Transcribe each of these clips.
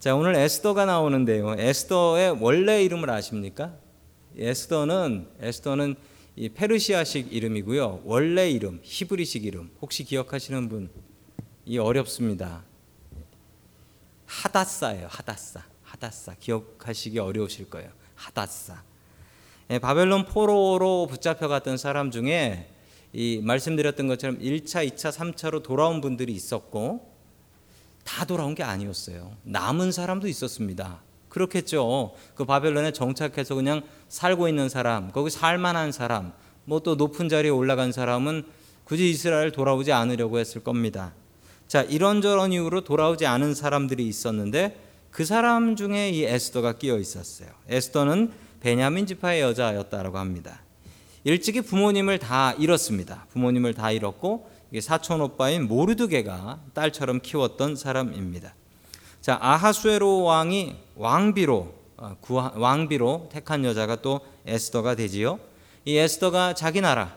자, 오늘 에스더가 나오는데요. 에스더의 원래 이름을 아십니까? 에스더는 에스더는 이 페르시아식 이름이고요. 원래 이름, 히브리식 이름. 혹시 기억하시는 분? 이 어렵습니다. 하다사예요. 하다사. 하다사. 기억하시기 어려우실 거예요. 하다사. 예, 바벨론 포로로 붙잡혀 갔던 사람 중에 이 말씀드렸던 것처럼 1차, 2차, 3차로 돌아온 분들이 있었고 다 돌아온 게 아니었어요. 남은 사람도 있었습니다. 그렇겠죠. 그 바벨론에 정착해서 그냥 살고 있는 사람, 거기 살만한 사람, 뭐 또 높은 자리에 올라간 사람은 굳이 이스라엘 돌아오지 않으려고 했을 겁니다. 자, 이런저런 이유로 돌아오지 않은 사람들이 있었는데 그 사람 중에 이 에스더가 끼어 있었어요. 에스더는 베냐민 지파의 여자였다라고 합니다. 일찍이 부모님을 다 잃었습니다. 부모님을 다 잃었고 사촌 오빠인 모르드게가 딸처럼 키웠던 사람입니다. 자 아하수에로 왕이 왕비로 어, 왕비로 택한 여자가 또 에스더가 되지요. 이 에스더가 자기 나라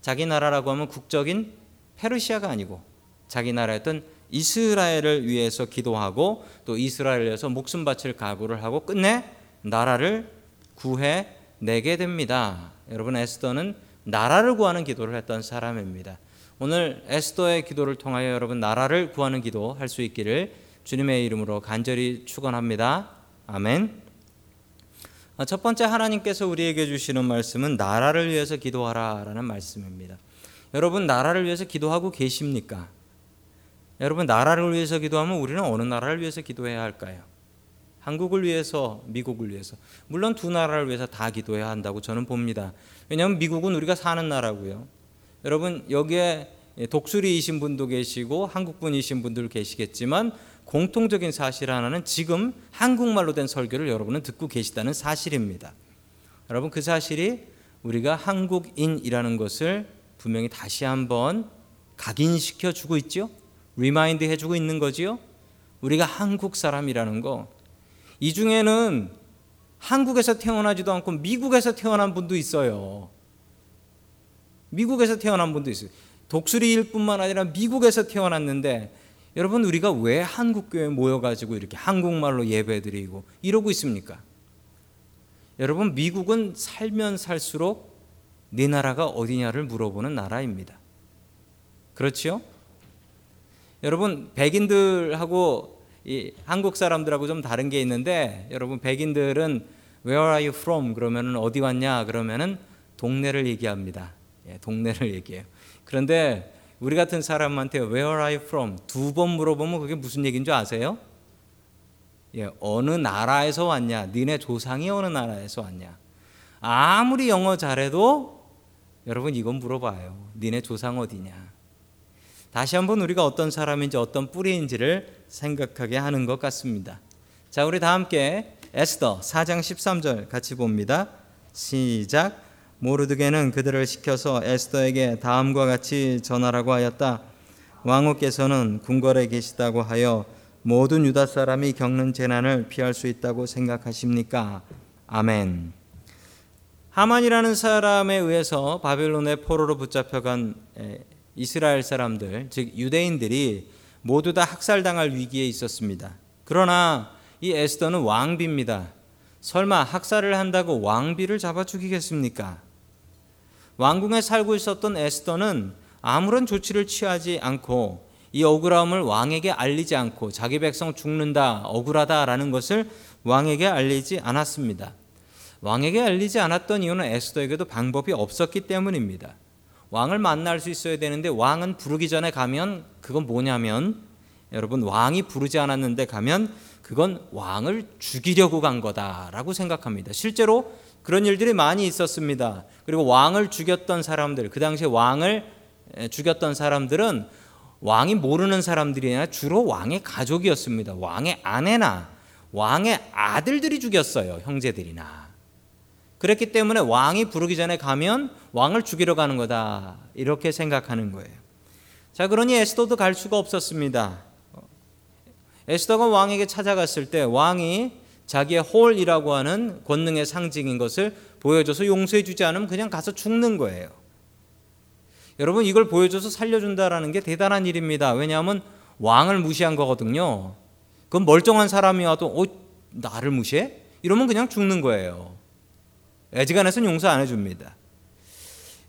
자기 나라라고 하면 국적인 페르시아가 아니고 자기 나라였던 이스라엘을 위해서 기도하고 또 이스라엘을 위해서 목숨 바칠 각오를 하고 끝내 나라를 구해 내게 됩니다. 여러분 에스더는 나라를 구하는 기도를 했던 사람입니다. 오늘 에스더의 기도를 통하여 여러분 나라를 구하는 기도 할 수 있기를 주님의 이름으로 간절히 축원합니다. 아멘. 아, 첫 번째 하나님께서 우리에게 주시는 말씀은 나라를 위해서 기도하라라는 말씀입니다. 여러분 나라를 위해서 기도하고 계십니까? 여러분 나라를 위해서 기도하면 우리는 어느 나라를 위해서 기도해야 할까요? 한국을 위해서, 미국을 위해서. 물론 두 나라를 위해서 다 기도해야 한다고 저는 봅니다. 왜냐하면 미국은 우리가 사는 나라고요. 여러분 여기에 독수리이신 분도 계시고 한국분이신 분들 계시겠지만 공통적인 사실 하나는 지금 한국말로 된 설교를 여러분은 듣고 계시다는 사실입니다. 여러분 그 사실이 우리가 한국인이라는 것을 분명히 다시 한번 각인시켜 주고 있죠. remind 해 주고 있는 거지요. 우리가 한국 사람이라는 거. 이 중에는 한국에서 태어나지도 않고 미국에서 태어난 분도 있어요. 미국에서 태어난 분도 있어요. 독수리일 뿐만 아니라 미국에서 태어났는데 여러분 우리가 왜 한국 교회 모여 가지고 이렇게 한국말로 예배드리고 이러고 있습니까? 여러분 미국은 살면 살수록 네 나라가 어디냐를 물어보는 나라입니다. 그렇죠? 여러분 백인들하고 이 한국 사람들하고 좀 다른 게 있는데 여러분 백인들은 Where are you from? 그러면은 어디 왔냐? 그러면은 동네를 얘기합니다. 예, 동네를 얘기해요. 그런데 우리 같은 사람한테 Where are you from? 두 번 물어보면 그게 무슨 얘기인 줄 아세요? 예, 어느 나라에서 왔냐? 니네 조상이 어느 나라에서 왔냐? 아무리 영어 잘해도 여러분 이건 물어봐요. 니네 조상 어디냐? 다시 한번 우리가 어떤 사람인지 어떤 뿌리인지를 생각하게 하는 것 같습니다. 자, 우리 다 함께 에스더 4장 13절 같이 봅니다. 시작. 모르드게는 그들을 시켜서 에스더에게 다음과 같이 전하라고 하였다. 왕후께서는 궁궐에 계시다고 하여 모든 유다 사람이 겪는 재난을 피할 수 있다고 생각하십니까? 아멘. 하만이라는 사람에 의해서 바벨론의 포로로 붙잡혀간 이스라엘 사람들, 즉 유대인들이 모두 다 학살당할 위기에 있었습니다. 그러나 이 에스더는 왕비입니다. 설마 학살을 한다고 왕비를 잡아 죽이겠습니까? 왕궁에 살고 있었던 에스더는 아무런 조치를 취하지 않고 이 억울함을 왕에게 알리지 않고 자기 백성 죽는다, 억울하다라는 것을 왕에게 알리지 않았습니다. 왕에게 알리지 않았던 이유는 에스더에게도 방법이 없었기 때문입니다. 왕을 만날 수 있어야 되는데 왕은 부르기 전에 가면 그건 뭐냐면 여러분 왕이 부르지 않았는데 가면 그건 왕을 죽이려고 간 거다라고 생각합니다. 실제로 그런 일들이 많이 있었습니다. 그리고 왕을 죽였던 사람들, 그 당시에 왕을 죽였던 사람들은 왕이 모르는 사람들이 아니라 주로 왕의 가족이었습니다. 왕의 아내나 왕의 아들들이 죽였어요. 형제들이나. 그랬기 때문에 왕이 부르기 전에 가면 왕을 죽이러 가는 거다. 이렇게 생각하는 거예요. 자, 그러니 에스더도 갈 수가 없었습니다. 에스더가 왕에게 찾아갔을 때 왕이 자기의 홀이라고 하는 권능의 상징인 것을 보여줘서 용서해 주지 않으면 그냥 가서 죽는 거예요. 여러분 이걸 보여줘서 살려준다라는 게 대단한 일입니다. 왜냐하면 왕을 무시한 거거든요. 그건 멀쩡한 사람이 와도 어 나를 무시해? 이러면 그냥 죽는 거예요. 애지간해서는 용서 안 해줍니다.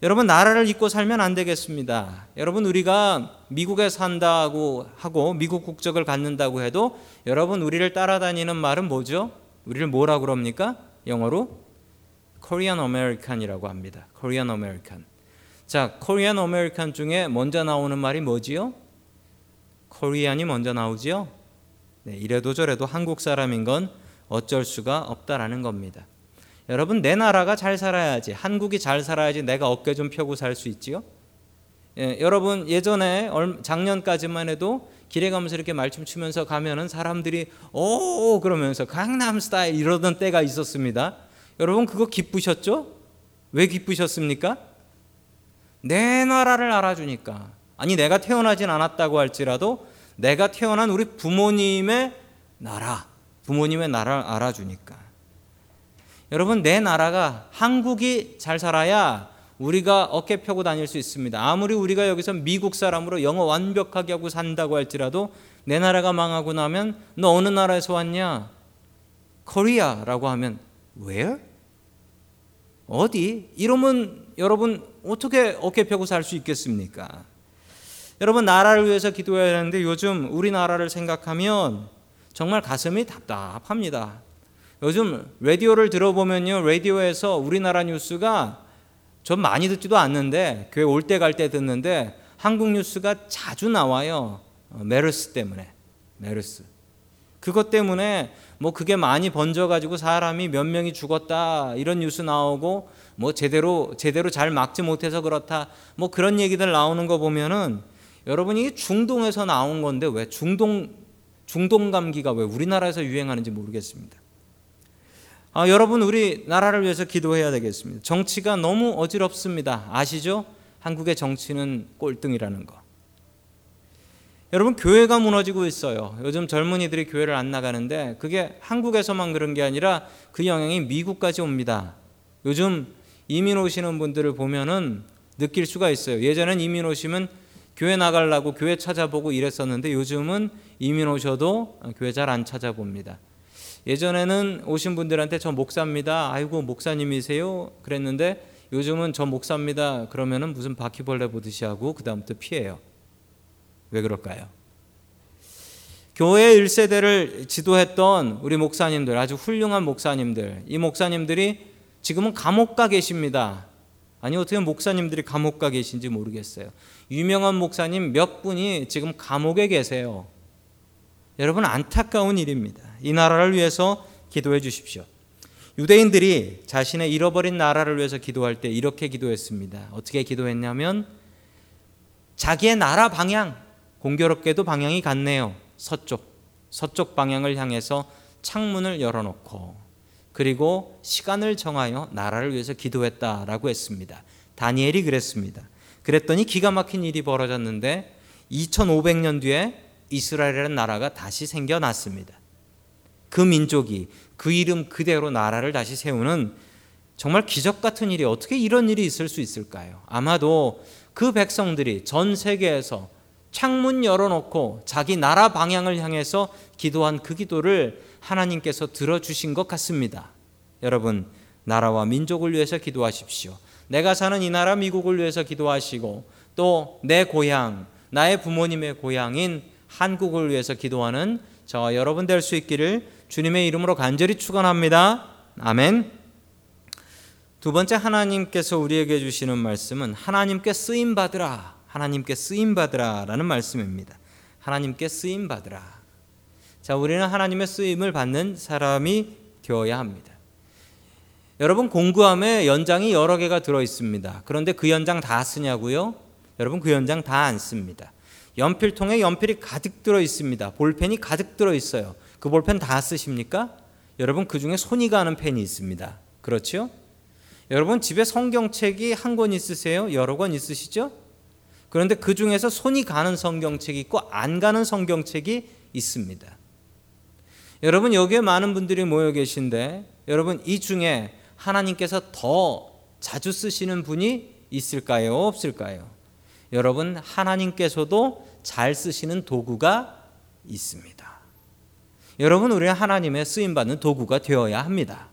여러분 나라를 잊고 살면 안 되겠습니다. 여러분 우리가 미국에 산다고 하고 미국 국적을 갖는다고 해도 여러분 우리를 따라다니는 말은 뭐죠? 우리를 뭐라 그럽니까? 영어로 Korean American이라고 합니다. Korean American. 자, Korean American 중에 먼저 나오는 말이 뭐지요? 코리안이 먼저 나오지요. 네, 이래도 저래도 한국 사람인 건 어쩔 수가 없다라는 겁니다. 여러분 내 나라가 잘 살아야지 한국이 잘 살아야지 내가 어깨 좀 펴고 살 수 있지요. 예, 여러분 예전에 작년까지만 해도 길에 가면서 이렇게 말춤 추면서 가면은 사람들이 오 그러면서 강남 스타일 이러던 때가 있었습니다. 여러분 그거 기쁘셨죠? 왜 기쁘셨습니까? 내 나라를 알아주니까 아니 내가 태어나진 않았다고 할지라도 내가 태어난 우리 부모님의 나라 부모님의 나라를 알아주니까 여러분 내 나라가 한국이 잘 살아야 우리가 어깨 펴고 다닐 수 있습니다. 아무리 우리가 여기서 미국 사람으로 영어 완벽하게 하고 산다고 할지라도 내 나라가 망하고 나면 너 어느 나라에서 왔냐? Korea라고 하면 where? 어디? 이러면 여러분 어떻게 어깨 펴고 살 수 있겠습니까? 여러분 나라를 위해서 기도해야 하는데 요즘 우리나라를 생각하면 정말 가슴이 답답합니다. 요즘 라디오를 들어보면요. 라디오에서 우리나라 뉴스가 전 많이 듣지도 않는데 교회 올 때 갈때 듣는데 한국 뉴스가 자주 나와요. 어, 메르스 때문에. 메르스. 그것 때문에 뭐 그게 많이 번져 가지고 사람이 몇 명이 죽었다 이런 뉴스 나오고 뭐 제대로 제대로 잘 막지 못해서 그렇다 뭐 그런 얘기들 나오는 거 보면은 여러분이 중동에서 나온 건데 왜 중동 중동 감기가 왜 우리나라에서 유행하는지 모르겠습니다. 아, 여러분 우리 나라를 위해서 기도해야 되겠습니다. 정치가 너무 어지럽습니다. 아시죠? 한국의 정치는 꼴등이라는 거. 여러분 교회가 무너지고 있어요. 요즘 젊은이들이 교회를 안 나가는데 그게 한국에서만 그런 게 아니라 그 영향이 미국까지 옵니다. 요즘 이민 오시는 분들을 보면은 느낄 수가 있어요. 예전엔 이민 오시면 교회 나가려고 교회 찾아보고 이랬었는데 요즘은 이민 오셔도 교회 잘 안 찾아봅니다. 예전에는 오신 분들한테 저 목사입니다. 아이고 목사님이세요? 그랬는데 요즘은 저 목사입니다. 그러면은 무슨 바퀴벌레 보듯이 하고 그다음부터 피해요. 왜 그럴까요? 교회 1세대를 지도했던 우리 목사님들, 아주 훌륭한 목사님들, 이 목사님들이 지금은 감옥 가 계십니다. 아니 어떻게 목사님들이 감옥 가 계신지 모르겠어요. 유명한 목사님 몇 분이 지금 감옥에 계세요. 여러분 안타까운 일입니다. 이 나라를 위해서 기도해 주십시오. 유대인들이 자신의 잃어버린 나라를 위해서 기도할 때 이렇게 기도했습니다. 어떻게 기도했냐면 자기의 나라 방향 공교롭게도 방향이 같네요. 서쪽 서쪽 방향을 향해서 창문을 열어놓고 그리고 시간을 정하여 나라를 위해서 기도했다라고 했습니다. 다니엘이 그랬습니다. 그랬더니 기가 막힌 일이 벌어졌는데 2500년 뒤에 이스라엘이라는 나라가 다시 생겨났습니다. 그 민족이 그 이름 그대로 나라를 다시 세우는 정말 기적 같은 일이 어떻게 이런 일이 있을 수 있을까요? 아마도 그 백성들이 전 세계에서 창문 열어놓고 자기 나라 방향을 향해서 기도한 그 기도를 하나님께서 들어주신 것 같습니다. 여러분, 나라와 민족을 위해서 기도하십시오. 내가 사는 이 나라 미국을 위해서 기도하시고 또 내 고향, 나의 부모님의 고향인 한국을 위해서 기도하는 저와 여러분 될 수 있기를 주님의 이름으로 간절히 축원합니다. 아멘. 두 번째 하나님께서 우리에게 주시는 말씀은 하나님께 쓰임 받으라. 하나님께 쓰임 받으라라는 말씀입니다. 하나님께 쓰임 받으라. 자, 우리는 하나님의 쓰임을 받는 사람이 되어야 합니다. 여러분 공구함에 연장이 여러 개가 들어 있습니다. 그런데 그 연장 다 쓰냐고요? 여러분 그 연장 다 안 씁니다. 연필통에 연필이 가득 들어 있습니다. 볼펜이 가득 들어 있어요. 그 볼펜 다 쓰십니까? 여러분 그 중에 손이 가는 펜이 있습니다. 그렇죠? 여러분 집에 성경책이 한 권 있으세요? 여러 권 있으시죠? 그런데 그 중에서 손이 가는 성경책이 있고 안 가는 성경책이 있습니다. 여러분 여기에 많은 분들이 모여 계신데 여러분 이 중에 하나님께서 더 자주 쓰시는 분이 있을까요? 없을까요? 여러분 하나님께서도 잘 쓰시는 도구가 있습니다. 여러분 우리는 하나님의 쓰임 받는 도구가 되어야 합니다.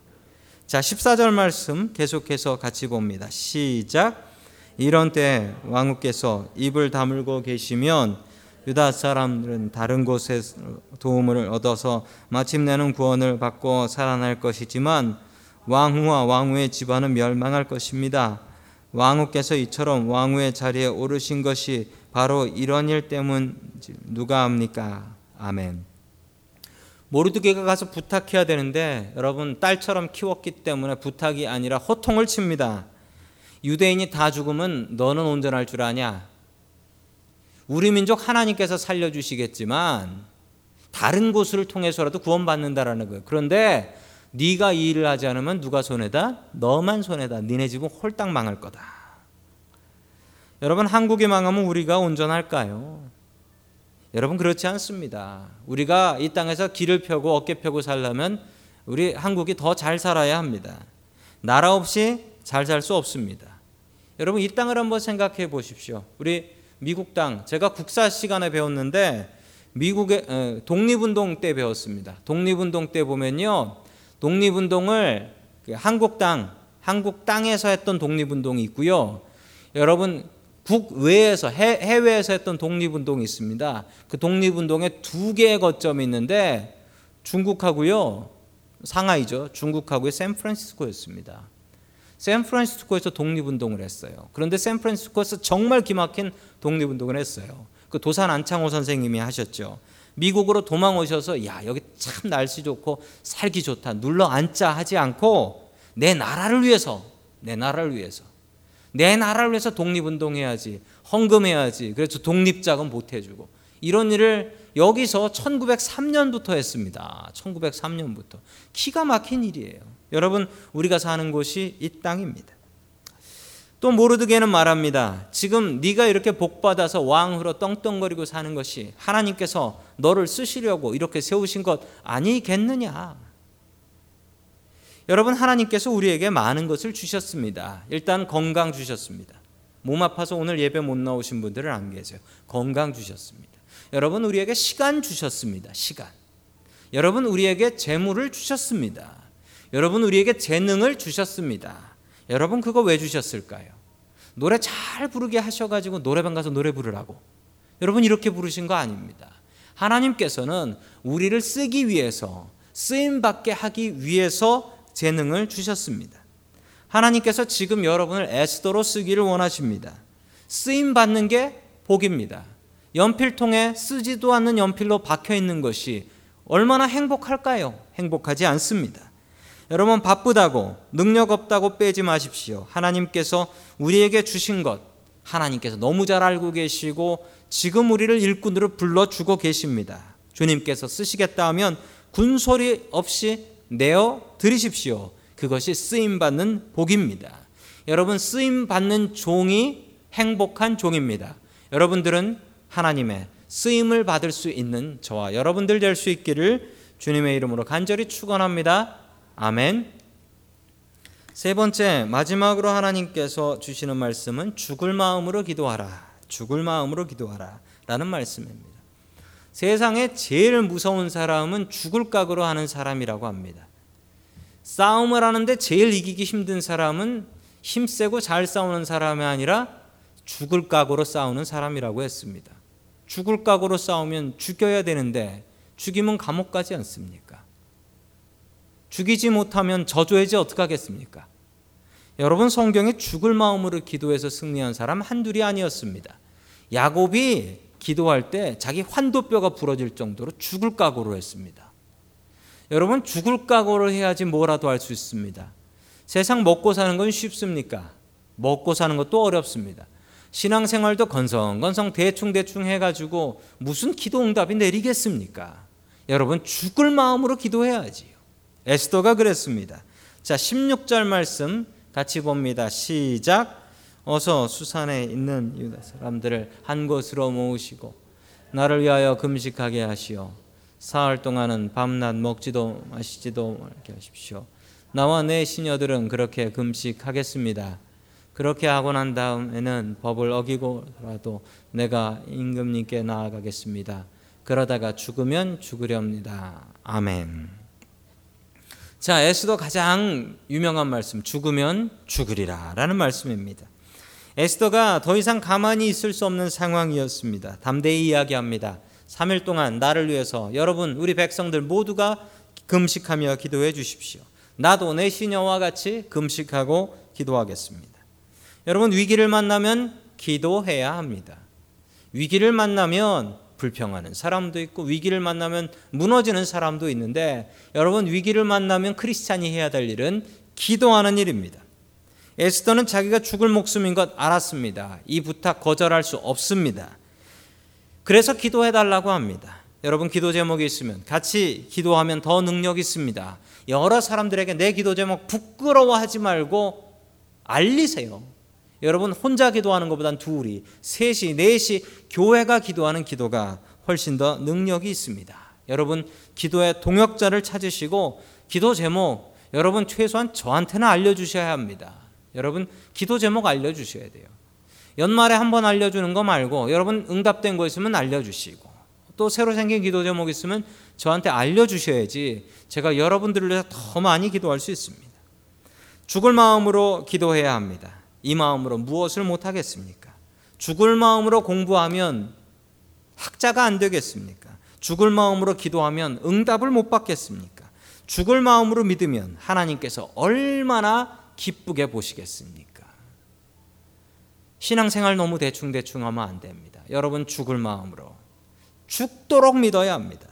자, 14절 말씀 계속해서 같이 봅니다. 시작. 이런 때 왕후께서 입을 다물고 계시면 유다 사람들은 다른 곳에 도움을 얻어서 마침내는 구원을 받고 살아날 것이지만 왕후와 왕후의 집안은 멸망할 것입니다. 왕후께서 이처럼 왕후의 자리에 오르신 것이 바로 이런 일 때문 누가 합니까? 아멘. 모르드게가 가서 부탁해야 되는데 여러분 딸처럼 키웠기 때문에 부탁이 아니라 호통을 칩니다. 유대인이 다 죽으면 너는 온전할 줄 아냐? 우리 민족 하나님께서 살려주시겠지만 다른 곳을 통해서라도 구원받는다라는 거예요. 그런데 네가 이 일을 하지 않으면 누가 손해다? 너만 손해다. 니네 집은 홀딱 망할 거다. 여러분 한국이 망하면 우리가 온전할까요? 여러분 그렇지 않습니다. 우리가 이 땅에서 길을 펴고 어깨 펴고 살려면 우리 한국이 더 잘 살아야 합니다. 나라 없이 잘 살 수 없습니다. 여러분 이 땅을 한번 생각해 보십시오. 우리 미국 땅 제가 국사 시간에 배웠는데 미국의 독립운동 때 배웠습니다. 독립운동 때 보면요 독립운동을 그 한국 땅 한국 땅에서 했던 독립운동이 있고요. 여러분 국외에서 해외에서 했던 독립운동이 있습니다. 그 독립운동에 두 개의 거점이 있는데 중국하고요. 상하이죠. 중국하고의 샌프란시스코였습니다. 샌프란시스코에서 독립운동을 했어요. 그런데 샌프란시스코에서 정말 기막힌 독립운동을 했어요. 그 도산 안창호 선생님이 하셨죠. 미국으로 도망 오셔서 야 여기 참 날씨 좋고 살기 좋다 눌러 앉자 하지 않고 내 나라를 위해서 내 나라를 위해서 내 나라를 위해서 독립운동해야지. 헌금해야지. 그래서 독립자금 보태주고. 이런 일을 여기서 1903년부터 했습니다. 1903년부터. 기가 막힌 일이에요. 여러분, 우리가 사는 곳이 이 땅입니다. 또 모르드게는 말합니다. 지금 네가 이렇게 복 받아서 왕으로 떵떵거리고 사는 것이 하나님께서 너를 쓰시려고 이렇게 세우신 것 아니겠느냐? 여러분 하나님께서 우리에게 많은 것을 주셨습니다. 일단 건강 주셨습니다. 몸 아파서 오늘 예배 못 나오신 분들은 안 계세요. 건강 주셨습니다. 여러분 우리에게 시간 주셨습니다. 시간. 여러분 우리에게 재물을 주셨습니다. 여러분 우리에게 재능을 주셨습니다. 여러분 그거 왜 주셨을까요? 노래 잘 부르게 하셔가지고 노래방 가서 노래 부르라고. 여러분 이렇게 부르신 거 아닙니다. 하나님께서는 우리를 쓰기 위해서 쓰임 받게 하기 위해서 재능을 주셨습니다. 하나님께서 지금 여러분을 에스더로 쓰기를 원하십니다. 쓰임 받는 게 복입니다. 연필통에 쓰지도 않는 연필로 박혀 있는 것이 얼마나 행복할까요? 행복하지 않습니다. 여러분 바쁘다고 능력 없다고 빼지 마십시오. 하나님께서 우리에게 주신 것 하나님께서 너무 잘 알고 계시고 지금 우리를 일꾼으로 불러 주고 계십니다. 주님께서 쓰시겠다 하면 군소리 없이 내어 드리십시오. 그것이 쓰임 받는 복입니다. 여러분 쓰임 받는 종이 행복한 종입니다. 여러분들은 하나님의 쓰임을 받을 수 있는 저와 여러분들 될 수 있기를 주님의 이름으로 간절히 축원합니다. 아멘. 세 번째 마지막으로 하나님께서 주시는 말씀은 죽을 마음으로 기도하라. 죽을 마음으로 기도하라라는 말씀입니다. 세상에 제일 무서운 사람은 죽을 각오로 하는 사람이라고 합니다. 싸움을 하는데 제일 이기기 힘든 사람은 힘세고 잘 싸우는 사람이 아니라 죽을 각오로 싸우는 사람이라고 했습니다. 죽을 각오로 싸우면 죽여야 되는데 죽이면 감옥 가지 않습니까? 죽이지 못하면 저주해지 어떡하겠습니까? 여러분 성경에 죽을 마음으로 기도해서 승리한 사람 한둘이 아니었습니다. 야곱이 기도할 때 자기 환도뼈가 부러질 정도로 죽을 각오로 했습니다. 여러분 죽을 각오를 해야지 뭐라도 할 수 있습니다. 세상 먹고 사는 건 쉽습니까? 먹고 사는 것도 어렵습니다. 신앙생활도 건성건성 대충대충 해가지고 무슨 기도 응답이 내리겠습니까? 여러분 죽을 마음으로 기도해야지요. 에스더가 그랬습니다. 자 16절 말씀 같이 봅니다. 시작. 어서 수산에 있는 유다 사람들을 한 곳으로 모으시고 나를 위하여 금식하게 하시오. 사흘 동안은 밤낮 먹지도 마시지도 말게 하십시오. 나와 내 시녀들은 그렇게 금식하겠습니다. 그렇게 하고 난 다음에는 법을 어기고라도 내가 임금님께 나아가겠습니다. 그러다가 죽으면 죽으렵니다. 아멘. 자, 에스더 가장 유명한 말씀, 죽으면 죽으리라 라는 말씀입니다. 에스더가 더 이상 가만히 있을 수 없는 상황이었습니다. 담대히 이야기합니다. 3일 동안 나를 위해서 여러분, 우리 백성들 모두가 금식하며 기도해 주십시오. 나도 내 시녀와 같이 금식하고 기도하겠습니다. 여러분, 위기를 만나면 기도해야 합니다. 위기를 만나면 불평하는 사람도 있고 위기를 만나면 무너지는 사람도 있는데 여러분 위기를 만나면 크리스찬이 해야 될 일은 기도하는 일입니다. 에스더는 자기가 죽을 목숨인 것 알았습니다. 이 부탁 거절할 수 없습니다. 그래서 기도해 달라고 합니다. 여러분 기도 제목이 있으면 같이 기도하면 더 능력 있습니다. 여러 사람들에게 내 기도 제목 부끄러워하지 말고 알리세요. 여러분 혼자 기도하는 것보단 둘이, 셋이, 넷이 교회가 기도하는 기도가 훨씬 더 능력이 있습니다. 여러분 기도의 동역자를 찾으시고 기도 제목 여러분 최소한 저한테는 알려주셔야 합니다. 여러분 기도 제목 알려주셔야 돼요. 연말에 한 번 알려주는 거 말고 여러분 응답된 거 있으면 알려주시고 또 새로 생긴 기도 제목 있으면 저한테 알려주셔야지 제가 여러분들을 위해서 더 많이 기도할 수 있습니다. 죽을 마음으로 기도해야 합니다. 이 마음으로 무엇을 못하겠습니까? 죽을 마음으로 공부하면 학자가 안 되겠습니까? 죽을 마음으로 기도하면 응답을 못 받겠습니까? 죽을 마음으로 믿으면 하나님께서 얼마나 기쁘게 보시겠습니까? 신앙생활 너무 대충대충 하면 안 됩니다. 여러분 죽을 마음으로 죽도록 믿어야 합니다.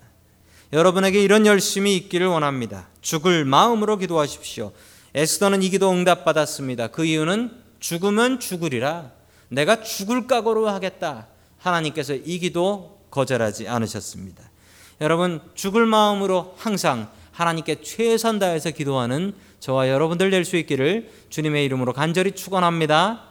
여러분에게 이런 열심이 있기를 원합니다. 죽을 마음으로 기도하십시오. 에스더는 이 기도 응답받았습니다. 그 이유는 죽으면 죽으리라. 내가 죽을 각오로 하겠다. 하나님께서 이 기도 거절하지 않으셨습니다. 여러분 죽을 마음으로 항상 하나님께 최선 다해서 기도하는 저와 여러분들 될 수 있기를 주님의 이름으로 간절히 축원합니다.